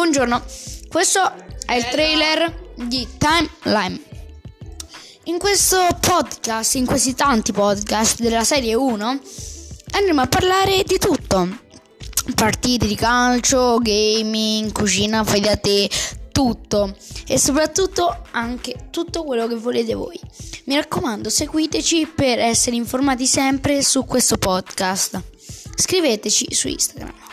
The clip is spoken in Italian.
buongiorno. Questo è il eh, trailer di Timeline. In questo podcast, in questi tanti podcast della serie 1, andremo a parlare di tutto. Partite di calcio, gaming, cucina, fai da te, tutto e soprattutto anche tutto quello che volete voi. Mi raccomando, seguiteci per essere informati sempre su questo podcast. Scriveteci su Instagram.